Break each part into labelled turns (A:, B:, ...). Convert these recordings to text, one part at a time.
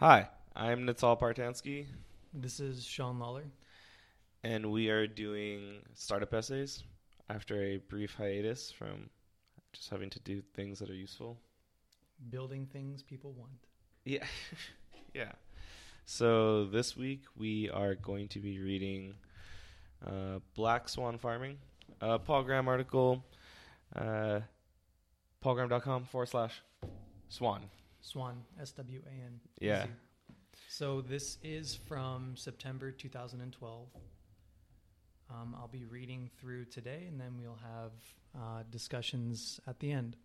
A: Hi, I'm Natal Partansky,
B: This is Sean Lawler.
A: and we are doing startup essays after a brief hiatus from just having to do things that are useful.
B: Building things people want.
A: Yeah, yeah. So this week we are going to be reading uh, Black Swan Farming, a Paul Graham article, uh, paulgraham.com forward slash swan.
B: Swan, S W A N.
A: Yeah.
B: So this is from September 2012. Um, I'll be reading through today, and then we'll have uh, discussions at the end.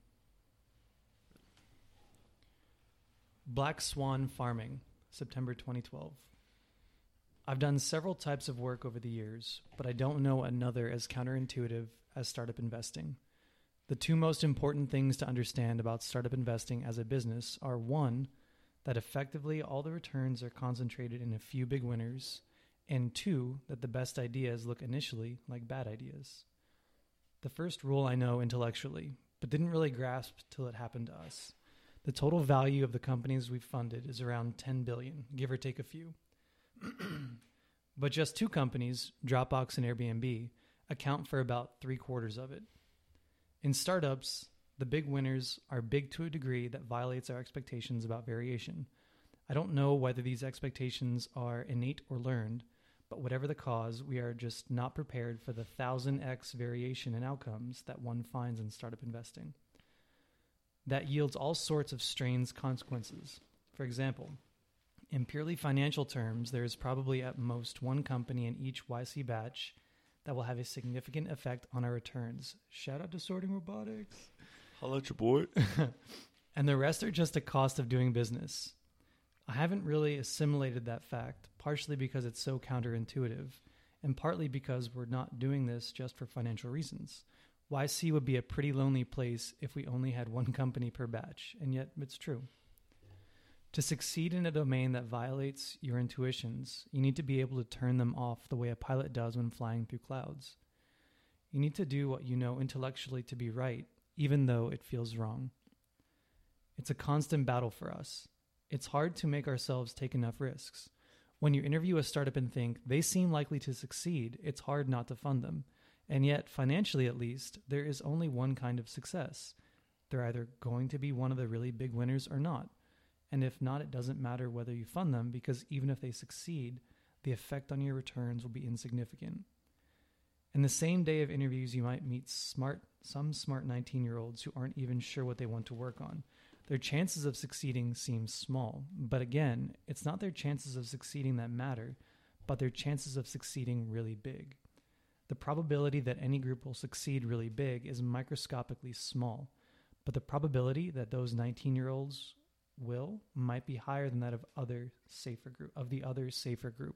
B: Black Swan Farming, September 2012. I've done several types of work over the years, but I don't know another as counterintuitive as startup investing. The two most important things to understand about startup investing as a business are one, that effectively all the returns are concentrated in a few big winners, and two, that the best ideas look initially like bad ideas. The first rule I know intellectually, but didn't really grasp till it happened to us. The total value of the companies we've funded is around 10 billion, give or take a few. but just two companies, Dropbox and Airbnb, account for about three quarters of it. In startups, the big winners are big to a degree that violates our expectations about variation. I don't know whether these expectations are innate or learned, but whatever the cause, we are just not prepared for the 1000x variation in outcomes that one finds in startup investing. That yields all sorts of strange consequences. For example, in purely financial terms, there is probably at most one company in each YC batch that will have a significant effect on our returns. Shout out to Sorting Robotics.
A: Hello, your boy.
B: and the rest are just a cost of doing business. I haven't really assimilated that fact, partially because it's so counterintuitive, and partly because we're not doing this just for financial reasons. YC would be a pretty lonely place if we only had one company per batch, and yet it's true. To succeed in a domain that violates your intuitions, you need to be able to turn them off the way a pilot does when flying through clouds. You need to do what you know intellectually to be right, even though it feels wrong. It's a constant battle for us. It's hard to make ourselves take enough risks. When you interview a startup and think they seem likely to succeed, it's hard not to fund them. And yet, financially at least, there is only one kind of success. They're either going to be one of the really big winners or not. And if not, it doesn't matter whether you fund them because even if they succeed, the effect on your returns will be insignificant. In the same day of interviews, you might meet smart, some smart 19 year olds who aren't even sure what they want to work on. Their chances of succeeding seem small, but again, it's not their chances of succeeding that matter, but their chances of succeeding really big. The probability that any group will succeed really big is microscopically small, but the probability that those 19 year olds will might be higher than that of other safer group of the other safer group.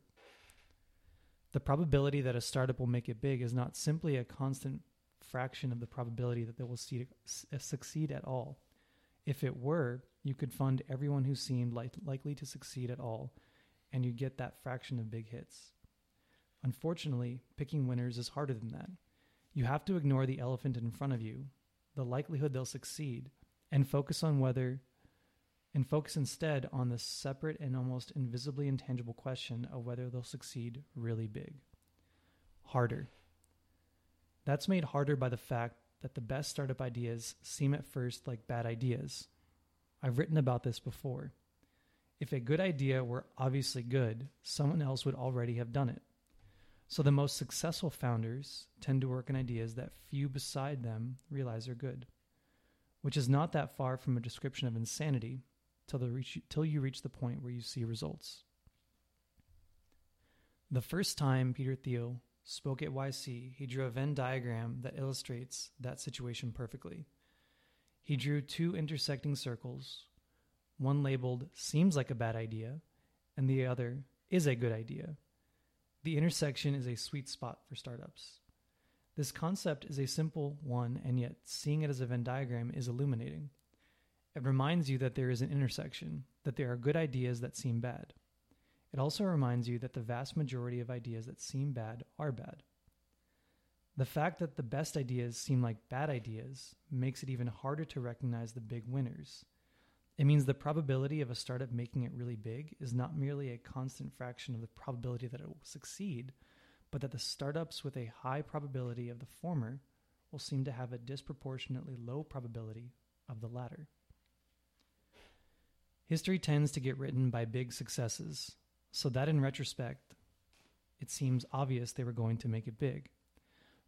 B: The probability that a startup will make it big is not simply a constant fraction of the probability that they will see, uh, succeed at all. If it were, you could fund everyone who seemed like, likely to succeed at all, and you get that fraction of big hits. Unfortunately, picking winners is harder than that. You have to ignore the elephant in front of you, the likelihood they'll succeed, and focus on whether and focus instead on the separate and almost invisibly intangible question of whether they'll succeed really big. Harder. That's made harder by the fact that the best startup ideas seem at first like bad ideas. I've written about this before. If a good idea were obviously good, someone else would already have done it. So the most successful founders tend to work on ideas that few beside them realize are good, which is not that far from a description of insanity till, reach, till you reach the point where you see results. The first time Peter Thiel spoke at YC, he drew a Venn diagram that illustrates that situation perfectly. He drew two intersecting circles, one labeled seems like a bad idea, and the other is a good idea. The intersection is a sweet spot for startups. This concept is a simple one, and yet seeing it as a Venn diagram is illuminating. It reminds you that there is an intersection, that there are good ideas that seem bad. It also reminds you that the vast majority of ideas that seem bad are bad. The fact that the best ideas seem like bad ideas makes it even harder to recognize the big winners. It means the probability of a startup making it really big is not merely a constant fraction of the probability that it will succeed, but that the startups with a high probability of the former will seem to have a disproportionately low probability of the latter. History tends to get written by big successes, so that in retrospect, it seems obvious they were going to make it big.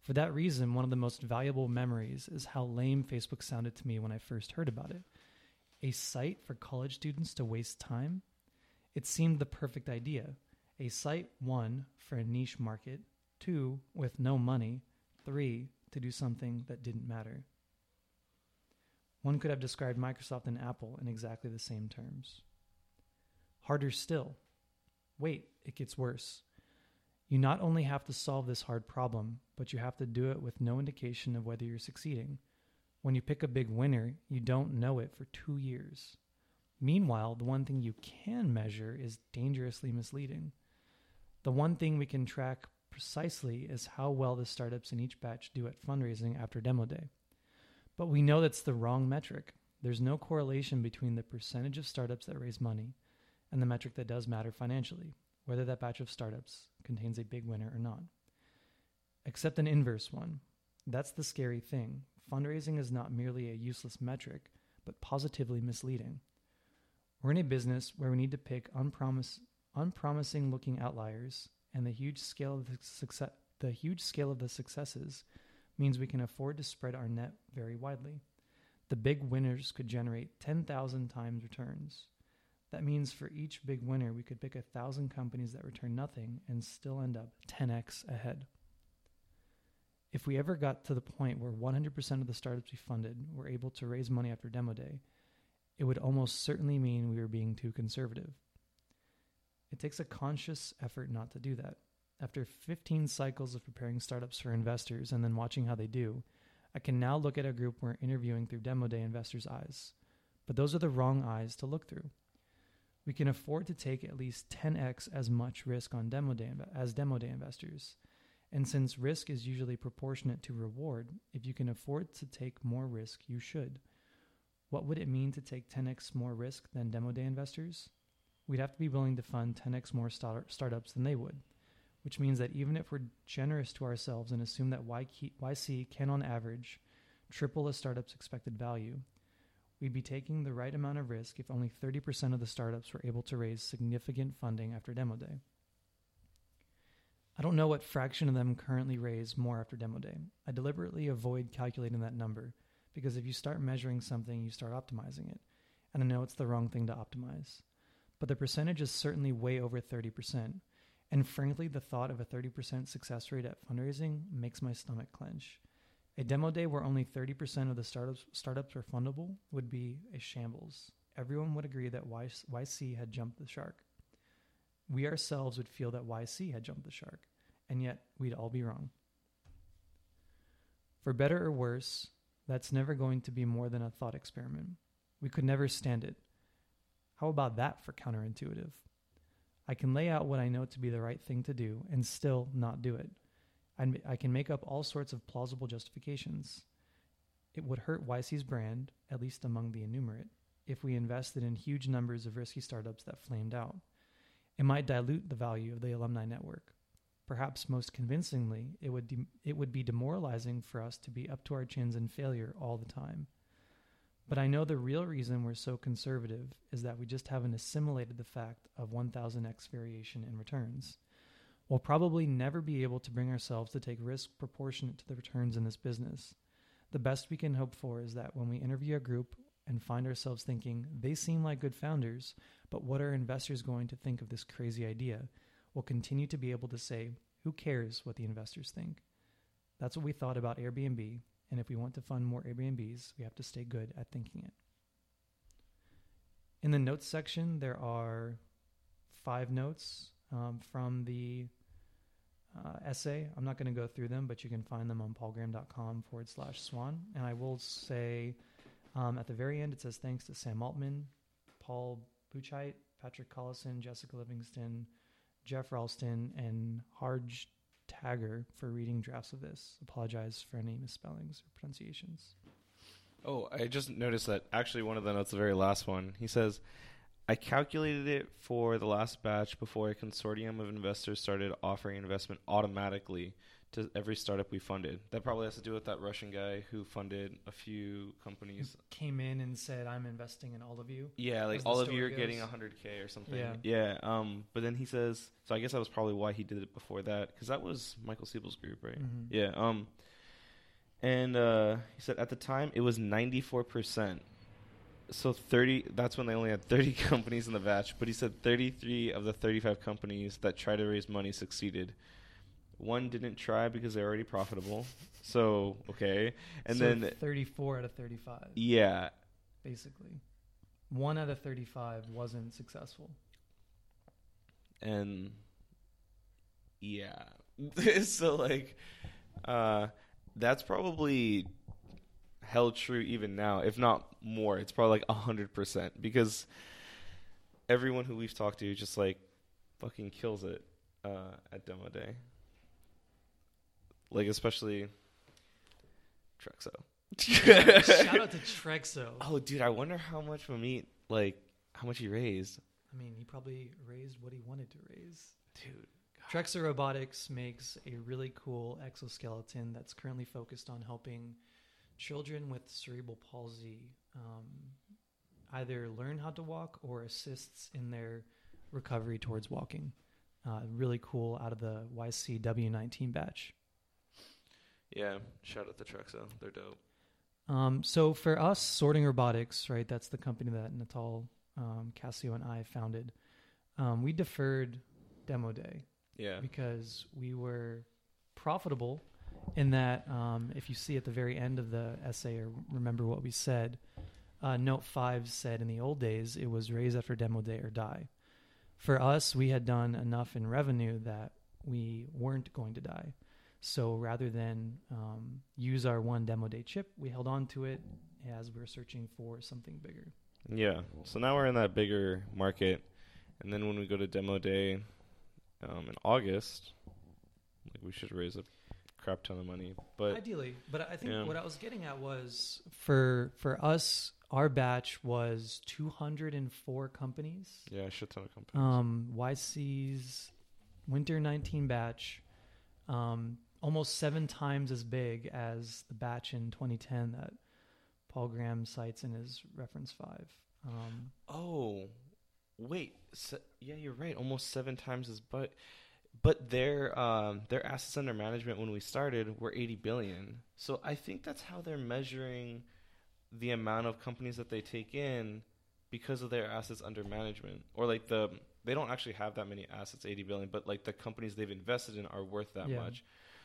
B: For that reason, one of the most valuable memories is how lame Facebook sounded to me when I first heard about it. A site for college students to waste time? It seemed the perfect idea. A site, one, for a niche market, two, with no money, three, to do something that didn't matter. One could have described Microsoft and Apple in exactly the same terms. Harder still. Wait, it gets worse. You not only have to solve this hard problem, but you have to do it with no indication of whether you're succeeding. When you pick a big winner, you don't know it for two years. Meanwhile, the one thing you can measure is dangerously misleading. The one thing we can track precisely is how well the startups in each batch do at fundraising after demo day. But we know that's the wrong metric. There's no correlation between the percentage of startups that raise money and the metric that does matter financially, whether that batch of startups contains a big winner or not. Except an inverse one. That's the scary thing. Fundraising is not merely a useless metric, but positively misleading. We're in a business where we need to pick unpromis- unpromising looking outliers, and the huge scale of the, success, the huge scale of the successes means we can afford to spread our net very widely. The big winners could generate 10,000 times returns. That means for each big winner, we could pick a thousand companies that return nothing and still end up 10x ahead. If we ever got to the point where 100% of the startups we funded were able to raise money after demo day, it would almost certainly mean we were being too conservative. It takes a conscious effort not to do that. After 15 cycles of preparing startups for investors and then watching how they do, I can now look at a group we're interviewing through Demo Day investors' eyes. But those are the wrong eyes to look through. We can afford to take at least 10x as much risk on demo day as demo day investors. And since risk is usually proportionate to reward, if you can afford to take more risk, you should. What would it mean to take 10x more risk than demo day investors? We'd have to be willing to fund 10x more start- startups than they would which means that even if we're generous to ourselves and assume that YC can, on average, triple a startup's expected value, we'd be taking the right amount of risk if only 30% of the startups were able to raise significant funding after demo day. I don't know what fraction of them currently raise more after demo day. I deliberately avoid calculating that number because if you start measuring something, you start optimizing it. And I know it's the wrong thing to optimize. But the percentage is certainly way over 30%, and frankly, the thought of a 30% success rate at fundraising makes my stomach clench. A demo day where only 30% of the startups, startups were fundable would be a shambles. Everyone would agree that YC had jumped the shark. We ourselves would feel that YC had jumped the shark, and yet we'd all be wrong. For better or worse, that's never going to be more than a thought experiment. We could never stand it. How about that for counterintuitive? I can lay out what I know to be the right thing to do and still not do it. I can make up all sorts of plausible justifications. It would hurt YC's brand, at least among the innumerate, if we invested in huge numbers of risky startups that flamed out. It might dilute the value of the alumni network. Perhaps most convincingly, it would, de- it would be demoralizing for us to be up to our chins in failure all the time. But I know the real reason we're so conservative is that we just haven't assimilated the fact of 1000x variation in returns. We'll probably never be able to bring ourselves to take risk proportionate to the returns in this business. The best we can hope for is that when we interview a group and find ourselves thinking, they seem like good founders, but what are investors going to think of this crazy idea? We'll continue to be able to say, who cares what the investors think? That's what we thought about Airbnb, and if we want to fund more Airbnbs, we have to stay good at thinking it. In the notes section, there are five notes um, from the uh, essay. I'm not going to go through them, but you can find them on paulgraham.com forward slash swan. And I will say um, at the very end, it says thanks to Sam Altman, Paul Buchheit, Patrick Collison, Jessica Livingston, Jeff Ralston, and Harj Taggar for reading drafts of this. Apologize for any misspellings or pronunciations.
A: Oh, I just noticed that actually one of the notes, the very last one, he says, I calculated it for the last batch before a consortium of investors started offering investment automatically to every startup we funded. That probably has to do with that Russian guy who funded a few companies.
B: Came in and said, "I'm investing in all of you."
A: Yeah, like all of you are getting
B: goes.
A: 100k or something.
B: Yeah.
A: Yeah. Um. But then he says, so I guess that was probably why he did it before that, because that was Michael Seibel's group, right?
B: Mhm.
A: Yeah. Um. And uh, he said at the time it was 94 percent. So 30. That's when they only had 30 companies in the batch. But he said 33 of the 35 companies that tried to raise money succeeded. One didn't try because they're already profitable. So okay. And
B: So
A: then
B: 34 out of 35,
A: yeah,
B: basically. One out of 35 wasn't successful.
A: and yeah so like uh that's probably held true even now if not more it's probably like a hundred percent because everyone who we've talked to just like fucking kills it uh at demo day like especially Trexo.
B: Shout out to Trexo.
A: oh dude i wonder how much Manmeet like how much he raised
B: I mean, he probably raised what he wanted to raise.
A: dude
B: Trexo Robotics makes a really cool exoskeleton that's currently focused on helping children with cerebral palsy um, either learn how to walk or assists in their recovery towards walking. Uh, really cool out of the YCW19 batch.
A: Yeah shout out to Trexo they're dope
B: Um, so for us, Sorting Robotics, right? That's the company that Natal, um, Cassio, and I founded. Um, we deferred demo day
A: yeah
B: because we were profitable in that um, if you see at the very end of the essay or remember what we said uh, note 5 said in the old days it was raise after demo day or die for us we had done enough in revenue that we weren't going to die so rather than um, use our one demo day chip we held on to it as we were searching for something bigger
A: Yeah. So now we're in that bigger market, and then when we go to demo day um, in August, like we should raise a crap ton of money. But
B: ideally but i think
A: Yeah.
B: what i was getting at was for for us our batch was 204 companies
A: yeah, a shit ton of companies.
B: um yc's winter 19 batch um almost seven times as big as the batch in 2010 that paul graham cites in his reference 5 um
A: oh, wait. Se- yeah, you're right. Almost seven times as but. But their um, their assets under management when we started were 80 billion. So I think that's how they're measuring the amount of companies that they take in because of their assets under management or like the they don't actually have that many assets 80 billion but like the companies they've invested in are worth that
B: Yeah.
A: much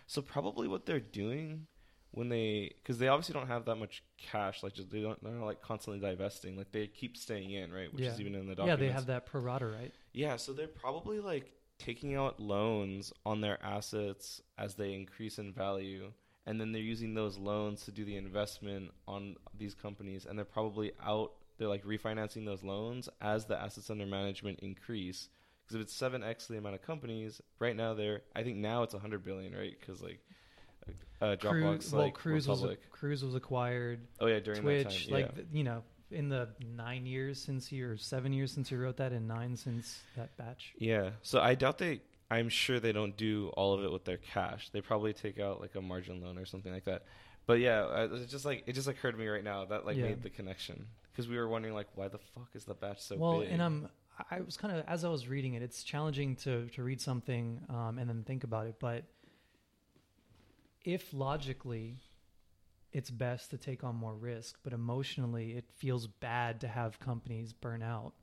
A: so probably what they're doing when they because they obviously don't have that much cash like just they don't they're not like constantly divesting like they keep staying in right which is even in the documents.
B: yeah they have that pro rata right
A: yeah, so they're probably like taking out loans on their assets as they increase in value, and then they're using those loans to do the investment on these companies, and they're probably out. They're like refinancing those loans as the assets under management increase. Because if it's seven x the amount of companies, right now they're I think now it's hundred billion, right? Because like uh, Dropbox,
B: well
A: like
B: cruise was cruise was acquired
A: oh yeah, during
B: Twitch,
A: that time,
B: like
A: yeah.
B: th- you know, in the nine years since he or seven years since he wrote that, and nine since that batch.
A: Yeah. So I doubt they. I'm sure they don't do all of it with their cash. They probably take out like a margin loan or something like that. But yeah, it's just like it just occurred to me right now that like
B: Yeah.
A: made the connection because we were wondering like why the fuck is the batch so
B: well,
A: big?
B: and um, I was kind of as I was reading it, it's challenging to to read something um, and then think about it. But if logically, it's best to take on more risk, but emotionally, it feels bad to have companies burn out.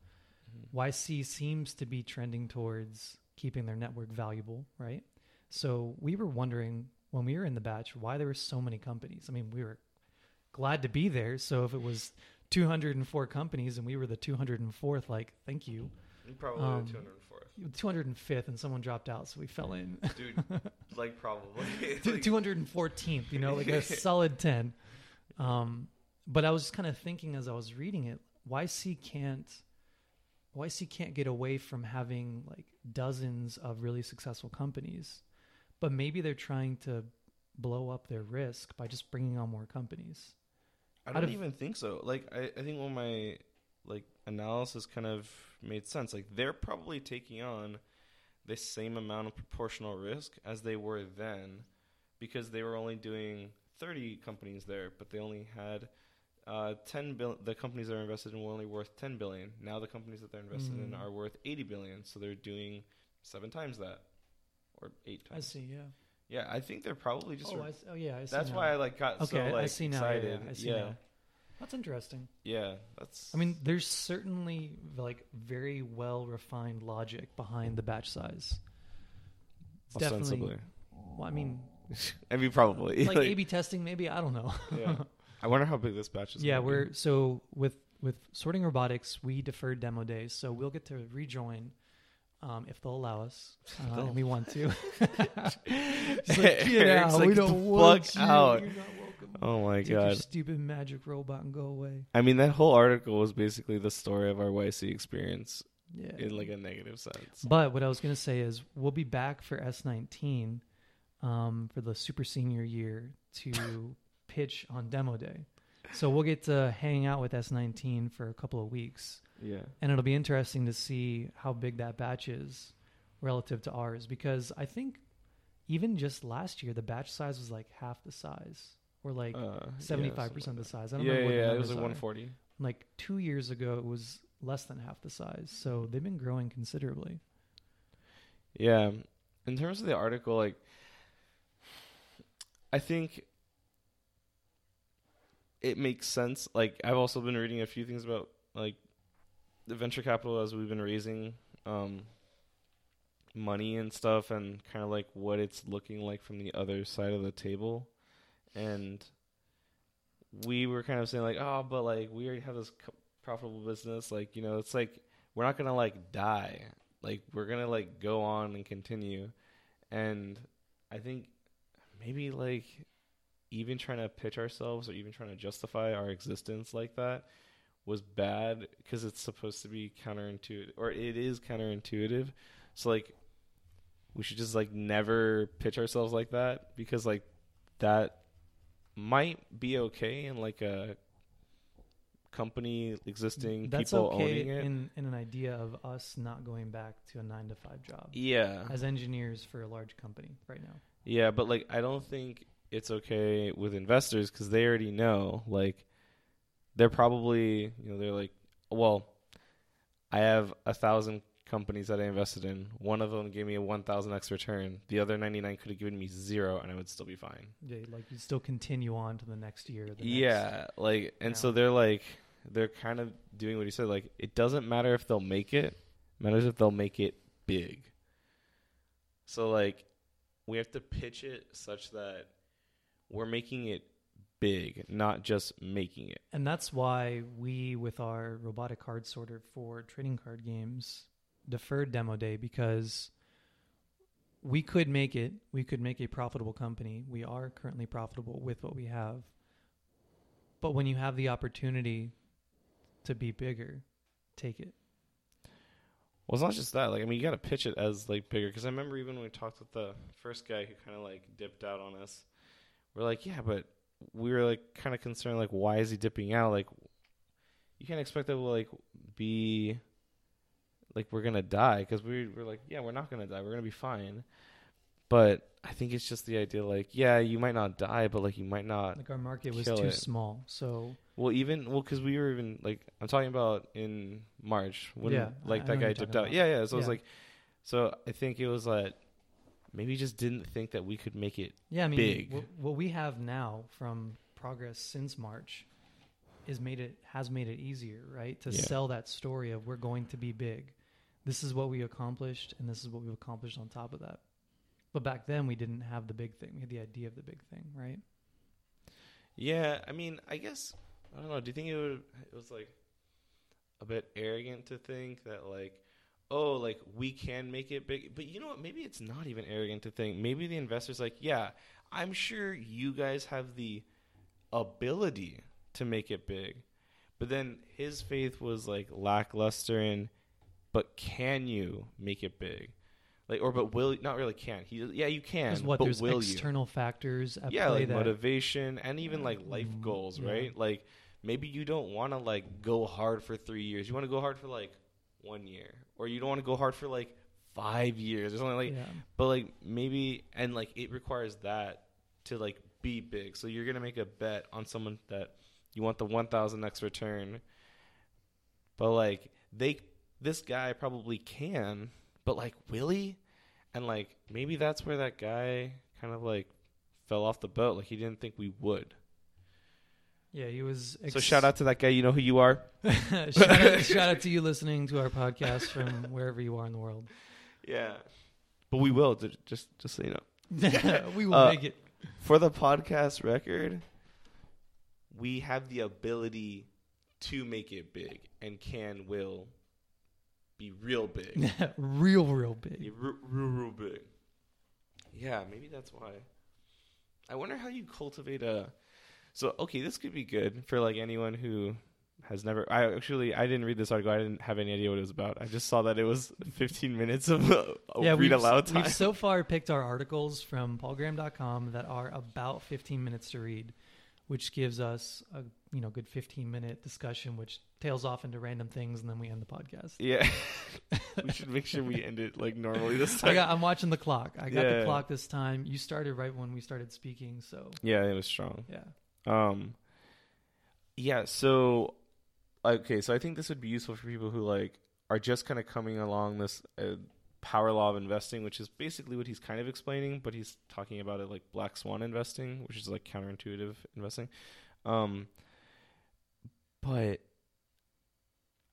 A: Mhm.
B: YC seems to be trending towards keeping their network valuable, right? So we were wondering when we were in the batch why there were so many companies. I mean, we were glad to be there. So if it was 204 companies and we were the 204th, like, thank you.
A: probably
B: um,
A: 204.
B: 205th and someone dropped out, so we fell in.
A: Dude, like probably. Like-
B: 214th, you know, like a solid 10. Um, but I was just kind of thinking as I was reading it, YC can't YC can't get away from having like dozens of really successful companies, but maybe they're trying to blow up their risk by just bringing on more companies.
A: I don't even think so. Like I, I think when my like analysis kind of made sense. Like they're probably taking on the same amount of proportional risk as they were then, because they were only doing thirty companies there, but they only had uh, ten bill. The companies that are invested in were only worth ten billion. Now the companies that they're invested in
B: Mm.
A: are worth eighty billion. So they're doing seven times that, or eight times.
B: I see. Yeah.
A: Yeah, I think they're probably just.
B: Oh,
A: a-
B: I, oh yeah. I see
A: that's
B: now.
A: why I like got
B: Okay,
A: so
B: I-
A: like
B: I see now. Yeah,
A: excited.
B: yeah, I see
A: yeah.
B: now. That's interesting.
A: Yeah, that's.
B: I mean, there's certainly like very well refined logic behind the batch size. It's
A: ostensibly.
B: definitely. Well, I mean,
A: I mean, probably.
B: like A/B testing, maybe I don't know.
A: yeah. I wonder how big this batch is.
B: yeah,
A: gonna be.
B: we're so with with sorting robotics, we deferred demo days, so we'll get to rejoin um, if they'll allow us, uh, and we want to. Like,
A: Eric's
B: get out!
A: like,
B: we don't want
A: fuck
B: you.
A: out."
B: You're not welcome.
A: Oh my
B: Take your
A: god.
B: stupid magic robot and go away.
A: I mean, that whole article was basically the story of our YC experience
B: Yeah.
A: in like a negative sense.
B: But what I was going to say is we'll be back for S19 um, for the super senior year to pitch on demo day. So we'll get to hang out with S19 for a couple of weeks.
A: Yeah.
B: And it'll be interesting to see how big that batch is relative to ours because I think even just last year, the batch size was like half the size or like
A: Uh,
B: 75%
A: something
B: of the size. I don't
A: yeah,
B: remember
A: yeah,
B: the
A: yeah, it was like
B: are.
A: 140.
B: Like two years ago, it was less than half the size. So they've been growing considerably.
A: Yeah. In terms of the article, like, I think it makes sense. Like, I've also been reading a few things about like the venture capital as we've been raising um, money and stuff, and kind of like what it's looking like from the other side of the table. And we were kind of saying like, oh, but like we already have this profitable business. Like, you know, it's like we're not gonna like die. Like we're gonna like go on and continue. And I think maybe like even trying to pitch ourselves or even trying to justify our existence like that was bad because it's supposed to be counterintuitive or it is counterintuitive. So like we should just like never pitch ourselves like that because like that might be okay in like a company existing
B: That's
A: people
B: okay
A: owning it.
B: in in an idea of us not going back to a nine to five job
A: yeah.
B: as engineers for a large company right now.
A: Yeah, but like I don't think it's okay with investors because they already know. Like they're probably you know they're like, well, I have a thousand companies that I invested in. One of them gave me a one thousand x return. The other ninety nine could have given me zero, and I would still be fine.
B: Yeah, like you still continue on to the next year. The next,
A: yeah, like and so they're like they're kind of doing what you said. Like it doesn't matter if they'll make it, it matters if they'll make it big. So like we have to pitch it such that we're making it big, not just making it.
B: And that's why we, with our robotic card sorter for trading card games, deferred demo day because we could make it. We could make a profitable company. We are currently profitable with what we have. But when you have the opportunity to be bigger, take it.
A: Well, it's not just that. Like, I mean, you got to pitch it as like bigger. Because I remember even when we talked with the first guy who kind of like dipped out on us, we're like, yeah, but we were like kind of concerned, like, why is he dipping out? Like, you can't expect that we'll like be like we're gonna die because we we're like, yeah, we're not gonna die. We're gonna be fine. But I think it's just the idea, like, yeah, you might not die, but like you might not
B: Like our market was too
A: it.
B: small. So
A: Well, even well, because we were even like I'm talking about in March when
B: Yeah,
A: like
B: I- I
A: that guy dipped out.
B: about.
A: Yeah, yeah. So it was like, so I think it was that maybe just didn't think that we could make it.
B: Yeah, I mean,
A: big.
B: What, what we have now from progress since March is made it has made it easier, right, to
A: Yeah.
B: sell that story of we're going to be big. This is what we accomplished, and this is what we've accomplished on top of that. But back then, we didn't have the big thing. We had the idea of the big thing, right?
A: Yeah, I mean, I guess I don't know. Do you think it would? It was like a bit arrogant to think that like, oh, like we can make it big. But you know what? Maybe it's not even arrogant to think. Maybe the investors like, yeah, I'm sure you guys have the ability to make it big. But then his faith was like lackluster in, but can you make it big? Like, or but will not really can he? Yeah, you can.
B: What
A: but
B: there's
A: will you?
B: external factors at
A: yeah like
B: that
A: motivation and even like life
B: Mm,
A: goals
B: yeah.
A: right like maybe you don't want to like go hard for three years you want to go hard for like one year or you don't want to go hard for like five years or something like
B: yeah.
A: but like maybe and like it requires that to like be big. So you're gonna make a bet on someone that you want the 1000x return but like they this guy probably can but like will he? And like maybe that's where that guy kind of like fell off the boat. Like he didn't think we would
B: Yeah, he was.
A: so shout out to that guy you know who you are
B: shout, out, shout out to you listening to our podcast from wherever you are in the world.
A: yeah but we will ju- just just so you know
B: we will
A: Uh,
B: make it.
A: for the podcast record, we have the ability to make it big, and can will be real big,
B: real, real big.
A: real, real, real big. Yeah, maybe that's why. I wonder how you cultivate a. So okay, this could be good for like anyone who has never. I actually I didn't read this article. I didn't have any idea what it was about. I just saw that it was 15 minutes of uh,
B: Yeah,
A: read aloud time.
B: we've so far picked our articles from paulgraham.com that are about 15 minutes to read, which gives us a you know good 15 minute discussion, which tails off into random things, and then we end the podcast.
A: Yeah, we should make sure we end it like normally this time.
B: I got, I'm watching the clock. I got
A: Yeah.
B: the clock this time. You started right when we started speaking, so
A: yeah, it was strong.
B: yeah.
A: Um, yeah. So, okay. So I think this would be useful for people who like are just kind of coming along this uh, power law of investing, which is basically what he's kind of explaining, but he's talking about it like black swan investing, which is like counterintuitive investing. Um, but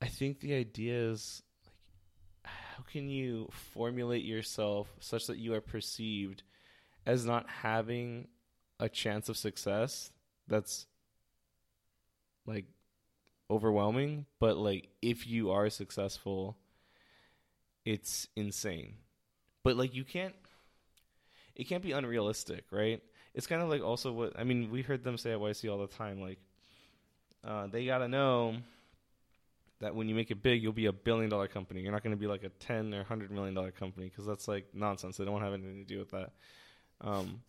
A: I think the idea is like, how can you formulate yourself such that you are perceived as not having a chance of success that's like overwhelming, but like if you are successful, it's insane. But like you can't it can't be unrealistic, right? It's kind of like also what I mean, we heard them say at YC all the time like uh, they got to know that when you make it big, you'll be a billion dollar company. You're not going to be like a 10 or 100 million dollar company because that's like nonsense. They don't have anything to do with that. Um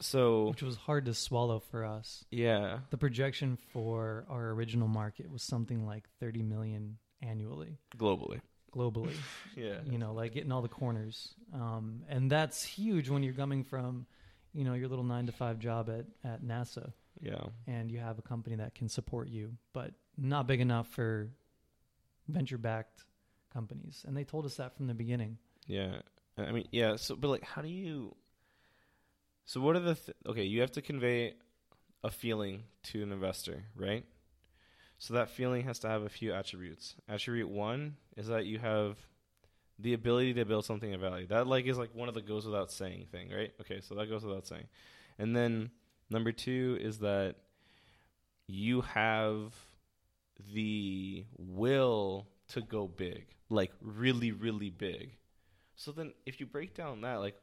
A: so
B: Which was hard to swallow for us.
A: yeah.
B: The projection for our original market was something like 30 million annually,
A: globally.
B: globally.
A: Yeah.
B: you know, like getting all the corners. Um, and that's huge when you're coming from, you know, your little nine to five job at, at NASA
A: Yeah.
B: and you have a company that can support you, but not big enough for venture backed companies. And they told us that from the beginning.
A: Yeah. I mean, yeah. So, but like, how do you? So, what are the? Th- okay, you have to convey a feeling to an investor, right? So that feeling has to have a few attributes. Attribute one is that you have the ability to build something of value. That like is like one of the goes without saying thing, right? Okay, so that goes without saying. And then number two is that you have the will to go big, like really, really big. So then, if you break down that, like,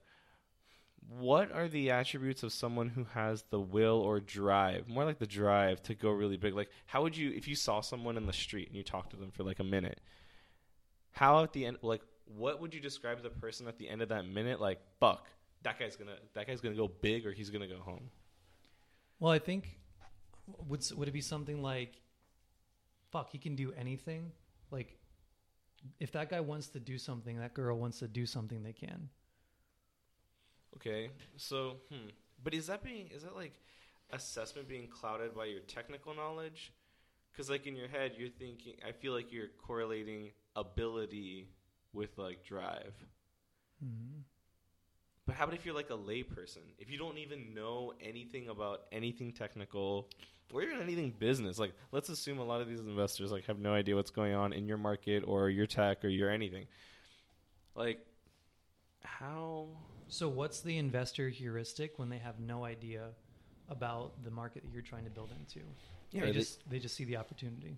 A: what are the attributes of someone who has the will or drive, more like the drive to go really big? Like, how would you, if you saw someone in the street and you talked to them for like a minute, how at the end, like, what would you describe the person at the end of that minute? Like, fuck, that guy's gonna, that guy's gonna go big, or he's gonna go home.
B: Well, I think would would it be something like, "Fuck, he can do anything." Like, if that guy wants to do something, that girl wants to do something, they can.
A: Okay, so, hmm. But is that being, is that like assessment being clouded by your technical knowledge? Because, like, in your head, you're thinking, I feel like you're correlating ability with, like, drive.
B: Mm-hmm.
A: But how about if you're like a layperson? If you don't even know anything about anything technical or even anything business, like let's assume a lot of these investors like have no idea what's going on in your market or your tech or your anything. Like how
B: So, what's the investor heuristic when they have no idea about the market that you're trying to build into?
A: yeah,
B: they
A: they-
B: just they just see the opportunity.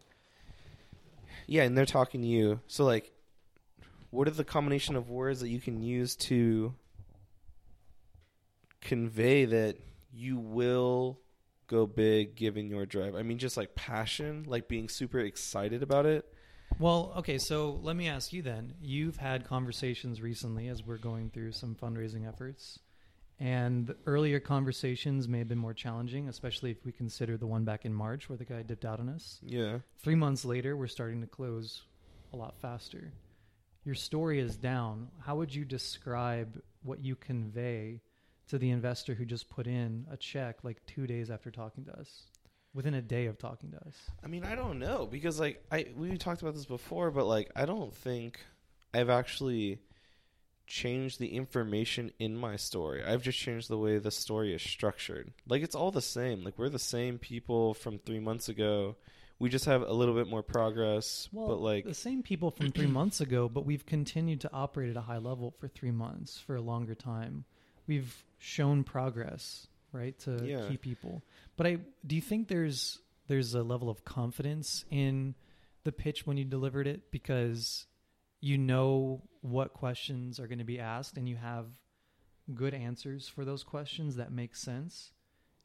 A: yeah, and they're talking to you. So like what are the combination of words that you can use to convey that you will go big given your drive? I mean just like passion, like being super excited about it.
B: Well, okay, so let me ask you then. You've had conversations recently as we're going through some fundraising efforts. And the earlier conversations may have been more challenging, especially if we consider the one back in March where the guy dipped out on us.
A: Yeah.
B: Three months later, we're starting to close a lot faster. Your story is down. How would you describe what you convey to the investor who just put in a check like two days after talking to us? Within a day of talking to us.
A: I mean, I don't know because like I we talked about this before, but like I don't think I've actually changed the information in my story. I've just changed the way the story is structured. Like it's all the same. Like we're the same people from 3 months ago. We just have a little bit more progress,
B: Well,
A: but like
B: the same people from three months ago, but we've continued to operate at a high level for three months for a longer time. We've shown progress, right, to
A: Yeah.
B: key people. But I do you think there's there's a level of confidence in the pitch when you delivered it? Because you know what questions are going to be asked and you have good answers for those questions that make sense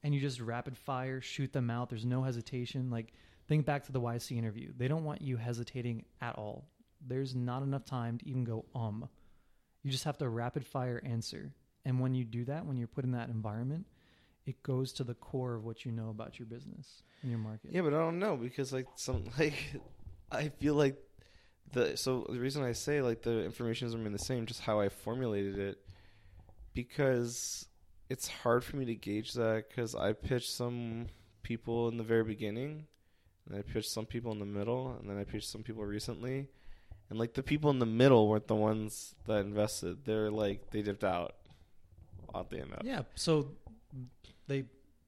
B: and you just rapid fire shoot them out. There's no hesitation. Like think back to the YC interview. They don't want you hesitating at all. There's not enough time to even go um. You just have to rapid fire answer. And when you do that when you're put in that environment it goes to the core of what you know about your business and your market
A: Yeah, but I don't know because like some like I feel like the so the reason I say like the information doesn't remain the same, just how I formulated it, because it's hard for me to gauge that because I pitched some people in the very beginning, and I pitched some people in the middle, and then I pitched some people recently, and like the people in the middle weren't the ones that invested. They're like they dipped out. Oddly enough.
B: Yeah, so they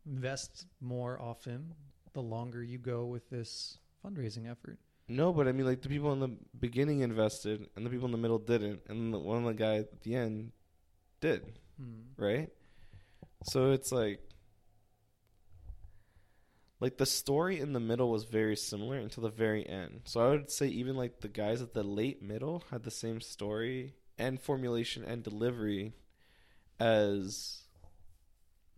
B: invest more often the longer you go with this fundraising effort.
A: No, but I mean, like the people in the beginning invested, and the people in the middle didn't, and the one of the guy at the end did,
B: Hmm.
A: right? So it's like, like the story in the middle was very similar until the very end. So I would say even like the guys at the late middle had the same story and formulation and delivery as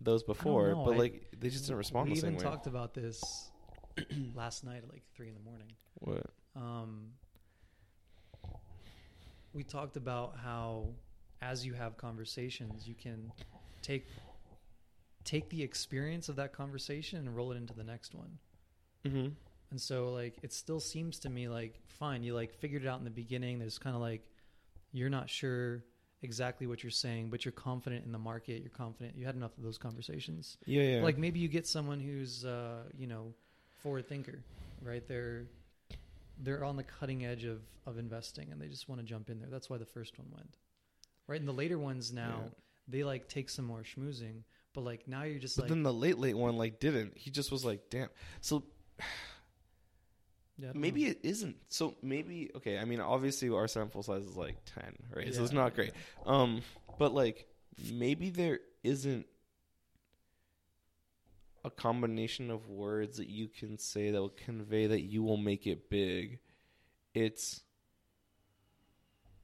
A: those before, but
B: I-
A: like they just didn't respond
B: We
A: the same
B: even
A: way.
B: talked about this last night at like three in the morning.
A: What?
B: Um, we talked about how as you have conversations, you can take take the experience of that conversation and roll it into the next one.
A: Mm-hmm.
B: And so like it still seems to me like fine, you like figured it out in the beginning. There's kind of like you're not sure exactly what you're saying, but you're confident in the market. You're confident. You had enough of those conversations.
A: Yeah, yeah.
B: Like maybe you get someone who's uh, you know forward thinker, right? They're they're on the cutting edge of of investing and they just want to jump in there. That's why the first one went. Right? And the later ones now,
A: Yeah.
B: they like take some more schmoozing, but like now you're just
A: But
B: like
A: then the late late one like didn't. He just was like, damn. So
B: yeah,
A: maybe
B: know.
A: it isn't. So maybe okay. I mean, obviously our sample size is like ten, right? so it's not great. Um, but like maybe there isn't a combination of words that you can say that will convey that you will make it big. It's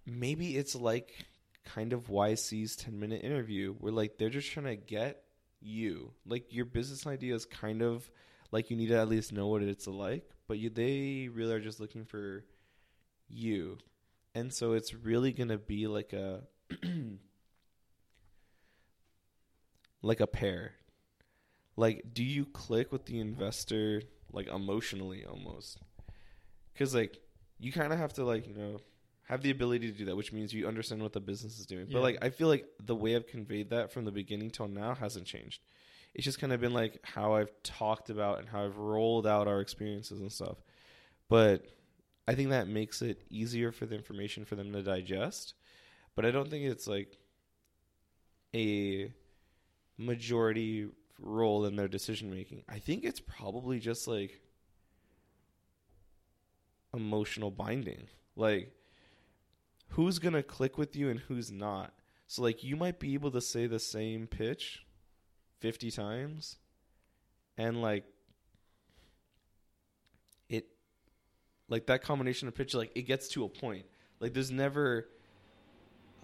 A: maybe it's like kind of YC's 10 minute interview where like they're just trying to get you. Like your business idea is kind of like you need to at least know what it's like, but you, they really are just looking for you. And so it's really going to be like a like a pair. Like do you click with the investor like emotionally almost? Cuz like you kind of have to like, you know, have the ability to do that, which means you understand what the business is doing.
B: Yeah.
A: But like I feel like the way I've conveyed that from the beginning till now hasn't changed. It's just kind of been like how I've talked about and how I've rolled out our experiences and stuff. But I think that makes it easier for the information for them to digest. But I don't think it's like a majority role in their decision making. I think it's probably just like emotional binding. Like who's going to click with you and who's not. So like you might be able to say the same pitch 50 times and like it like that combination of pitch like it gets to a point. Like there's never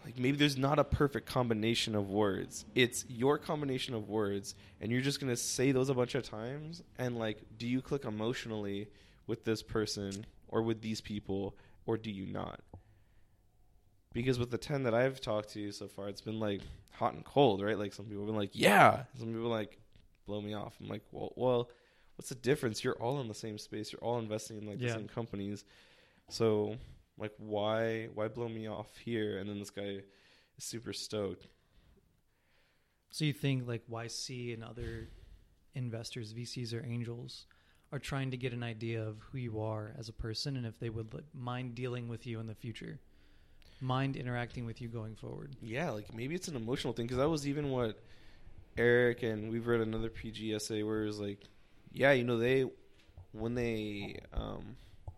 A: like maybe there's not a perfect combination of words. It's your combination of words and you're just going to say those a bunch of times and like do you click emotionally with this person or with these people or do you not? Because with the 10 that I've talked to so far, it's been like hot and cold, right? Like some people have been like, yeah. Some people like blow me off. I'm like, well, well, what's the difference? You're all in the same space. You're all investing in like
B: Yeah.
A: the same companies. So like why why blow me off here and then this guy is super stoked.
B: So you think like YC and other investors, VCs or angels, are trying to get an idea of who you are as a person and if they would like, mind dealing with you in the future, mind interacting with you going forward.
A: Yeah, like maybe it's an emotional thing because that was even what Eric and we've read another PG essay where it was like, yeah, you know, they when they um,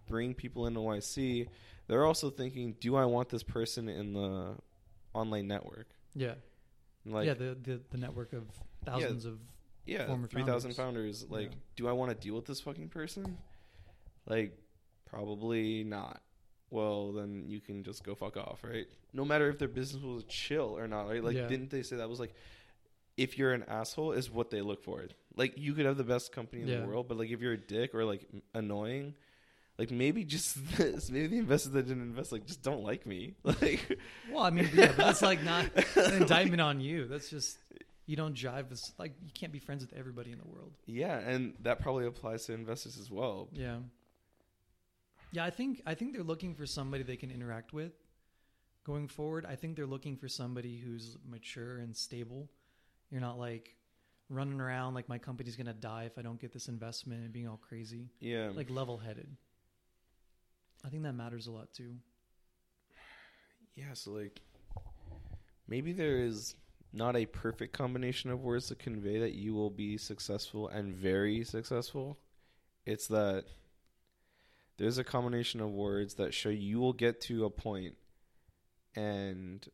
A: bring people into YC, they're also thinking, do I want this person in the online network?
B: Yeah,
A: Like,
B: yeah. The, the the network of thousands of
A: yeah,
B: former
A: three thousand
B: founders.
A: founders. Like,
B: Yeah.
A: do I want to deal with this fucking person? Like, probably not. Well, then you can just go fuck off, right? No matter if their business was chill or not, right? Like,
B: Yeah.
A: didn't they say that was like, if you're an asshole, is what they look for? Like, you could have the best company in
B: Yeah.
A: the world, but like, if you're a dick or like annoying, like maybe just this, maybe the investors that didn't invest like just don't like me. Like,
B: Well, I mean, yeah, but that's like not an indictment on you. That's just you don't jive with like you can't be friends with everybody in the world.
A: yeah, and that probably applies to investors as well.
B: Yeah. Yeah, I think I think they're looking for somebody they can interact with going forward. I think they're looking for somebody who's mature and stable. You're not like running around like my company's going to die if I don't get this investment and being all crazy.
A: Yeah,
B: Like level-headed. I think that matters a lot too.
A: Yeah, so like maybe there is not a perfect combination of words to convey that you will be successful and very successful. It's that there's a combination of words that show you will get to a point and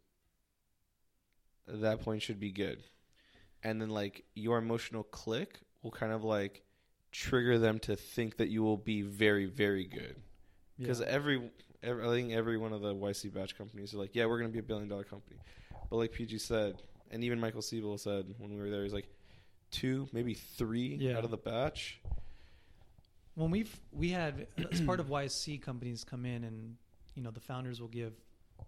A: that point should be good. And then like your emotional click will kind of like trigger them to think that you will be very very good because
B: Yeah.
A: every, every I think every one of the YC batch companies are like, yeah, we're going to be a billion dollar company. But like PG said, and even Michael Seibel said when we were there, he's like two, maybe three
B: Yeah.
A: out of the batch.
B: When we've we had as part of YSC companies come in and you know the founders will give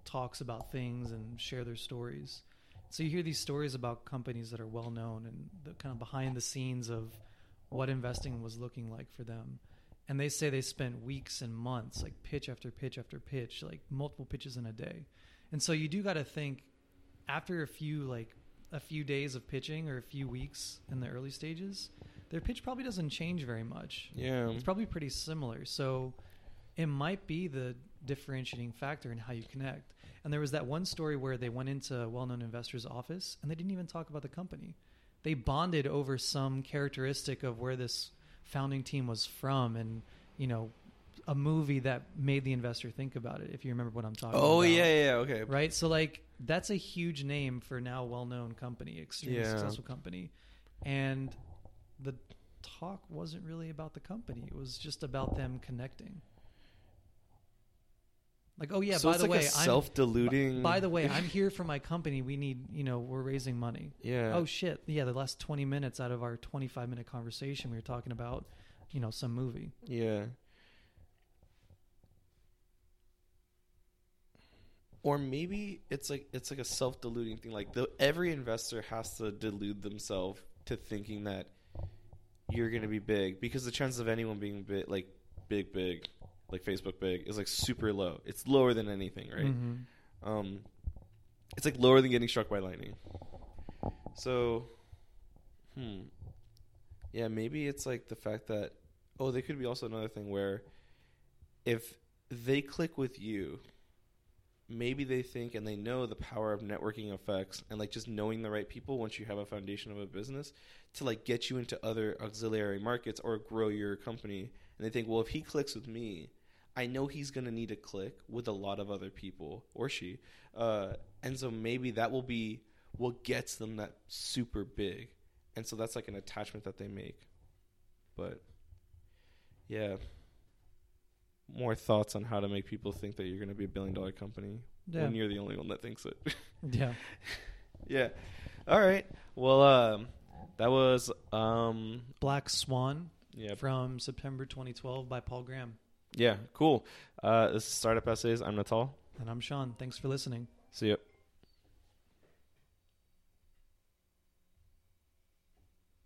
B: talks about things and share their stories. So you hear these stories about companies that are well known and the kind of behind the scenes of what investing was looking like for them. And they say they spent weeks and months like pitch after pitch after pitch, like multiple pitches in a day. And so you do got to think after a few like a few days of pitching or a few weeks in the early stages, their pitch probably doesn't change very much.
A: Yeah.
B: It's probably pretty similar. So it might be the differentiating factor in how you connect. And there was that one story where they went into a well known investor's office and they didn't even talk about the company. They bonded over some characteristic of where this founding team was from and, you know, a movie that made the investor think about it, if you remember what I'm talking oh, about.
A: Oh yeah, yeah, yeah, okay.
B: Right? So like that's a huge name for now well known company, extremely
A: Yeah.
B: successful company. And the talk wasn't really about the company. It was just about them connecting. Like, oh yeah,
A: so
B: by the
A: like
B: way,
A: a
B: I'm
A: self-deluding.
B: by the way, I'm here for my company. We need, you know, we're raising money.
A: yeah.
B: Oh shit. Yeah, the last 20 minutes out of our 25 minute conversation we were talking about, you know, some movie.
A: Yeah. Or maybe it's like it's like a self-deluding thing. Like the, every investor has to delude themselves to thinking that you're going to be big because the chances of anyone being big, like big, big, like Facebook big, is like super low. It's lower than anything, right?
B: Mhm.
A: Um, it's like lower than getting struck by lightning. So, hmm, yeah, maybe it's like the fact that oh, there could be also another thing where if they click with you, maybe they think and they know the power of networking effects and like just knowing the right people once you have a foundation of a business to like get you into other auxiliary markets or grow your company. And they think, well, if he clicks with me, I know he's going to need to click with a lot of other people or she. Uh, and so maybe that will be what gets them that super big. And so that's like an attachment that they make. But yeah. More thoughts on how to make people think that you're going to be a billion dollar company
B: Yeah.
A: when you're the only one that thinks it.
B: Yeah.
A: yeah. All right. Well, um, that was um,
B: Black Swan
A: yeah,
B: from September 2012 by Paul Graham.
A: Yeah, cool. Uh, this is Startup Essays. I'm Natal.
B: And I'm Sean. Thanks for listening.
A: See you.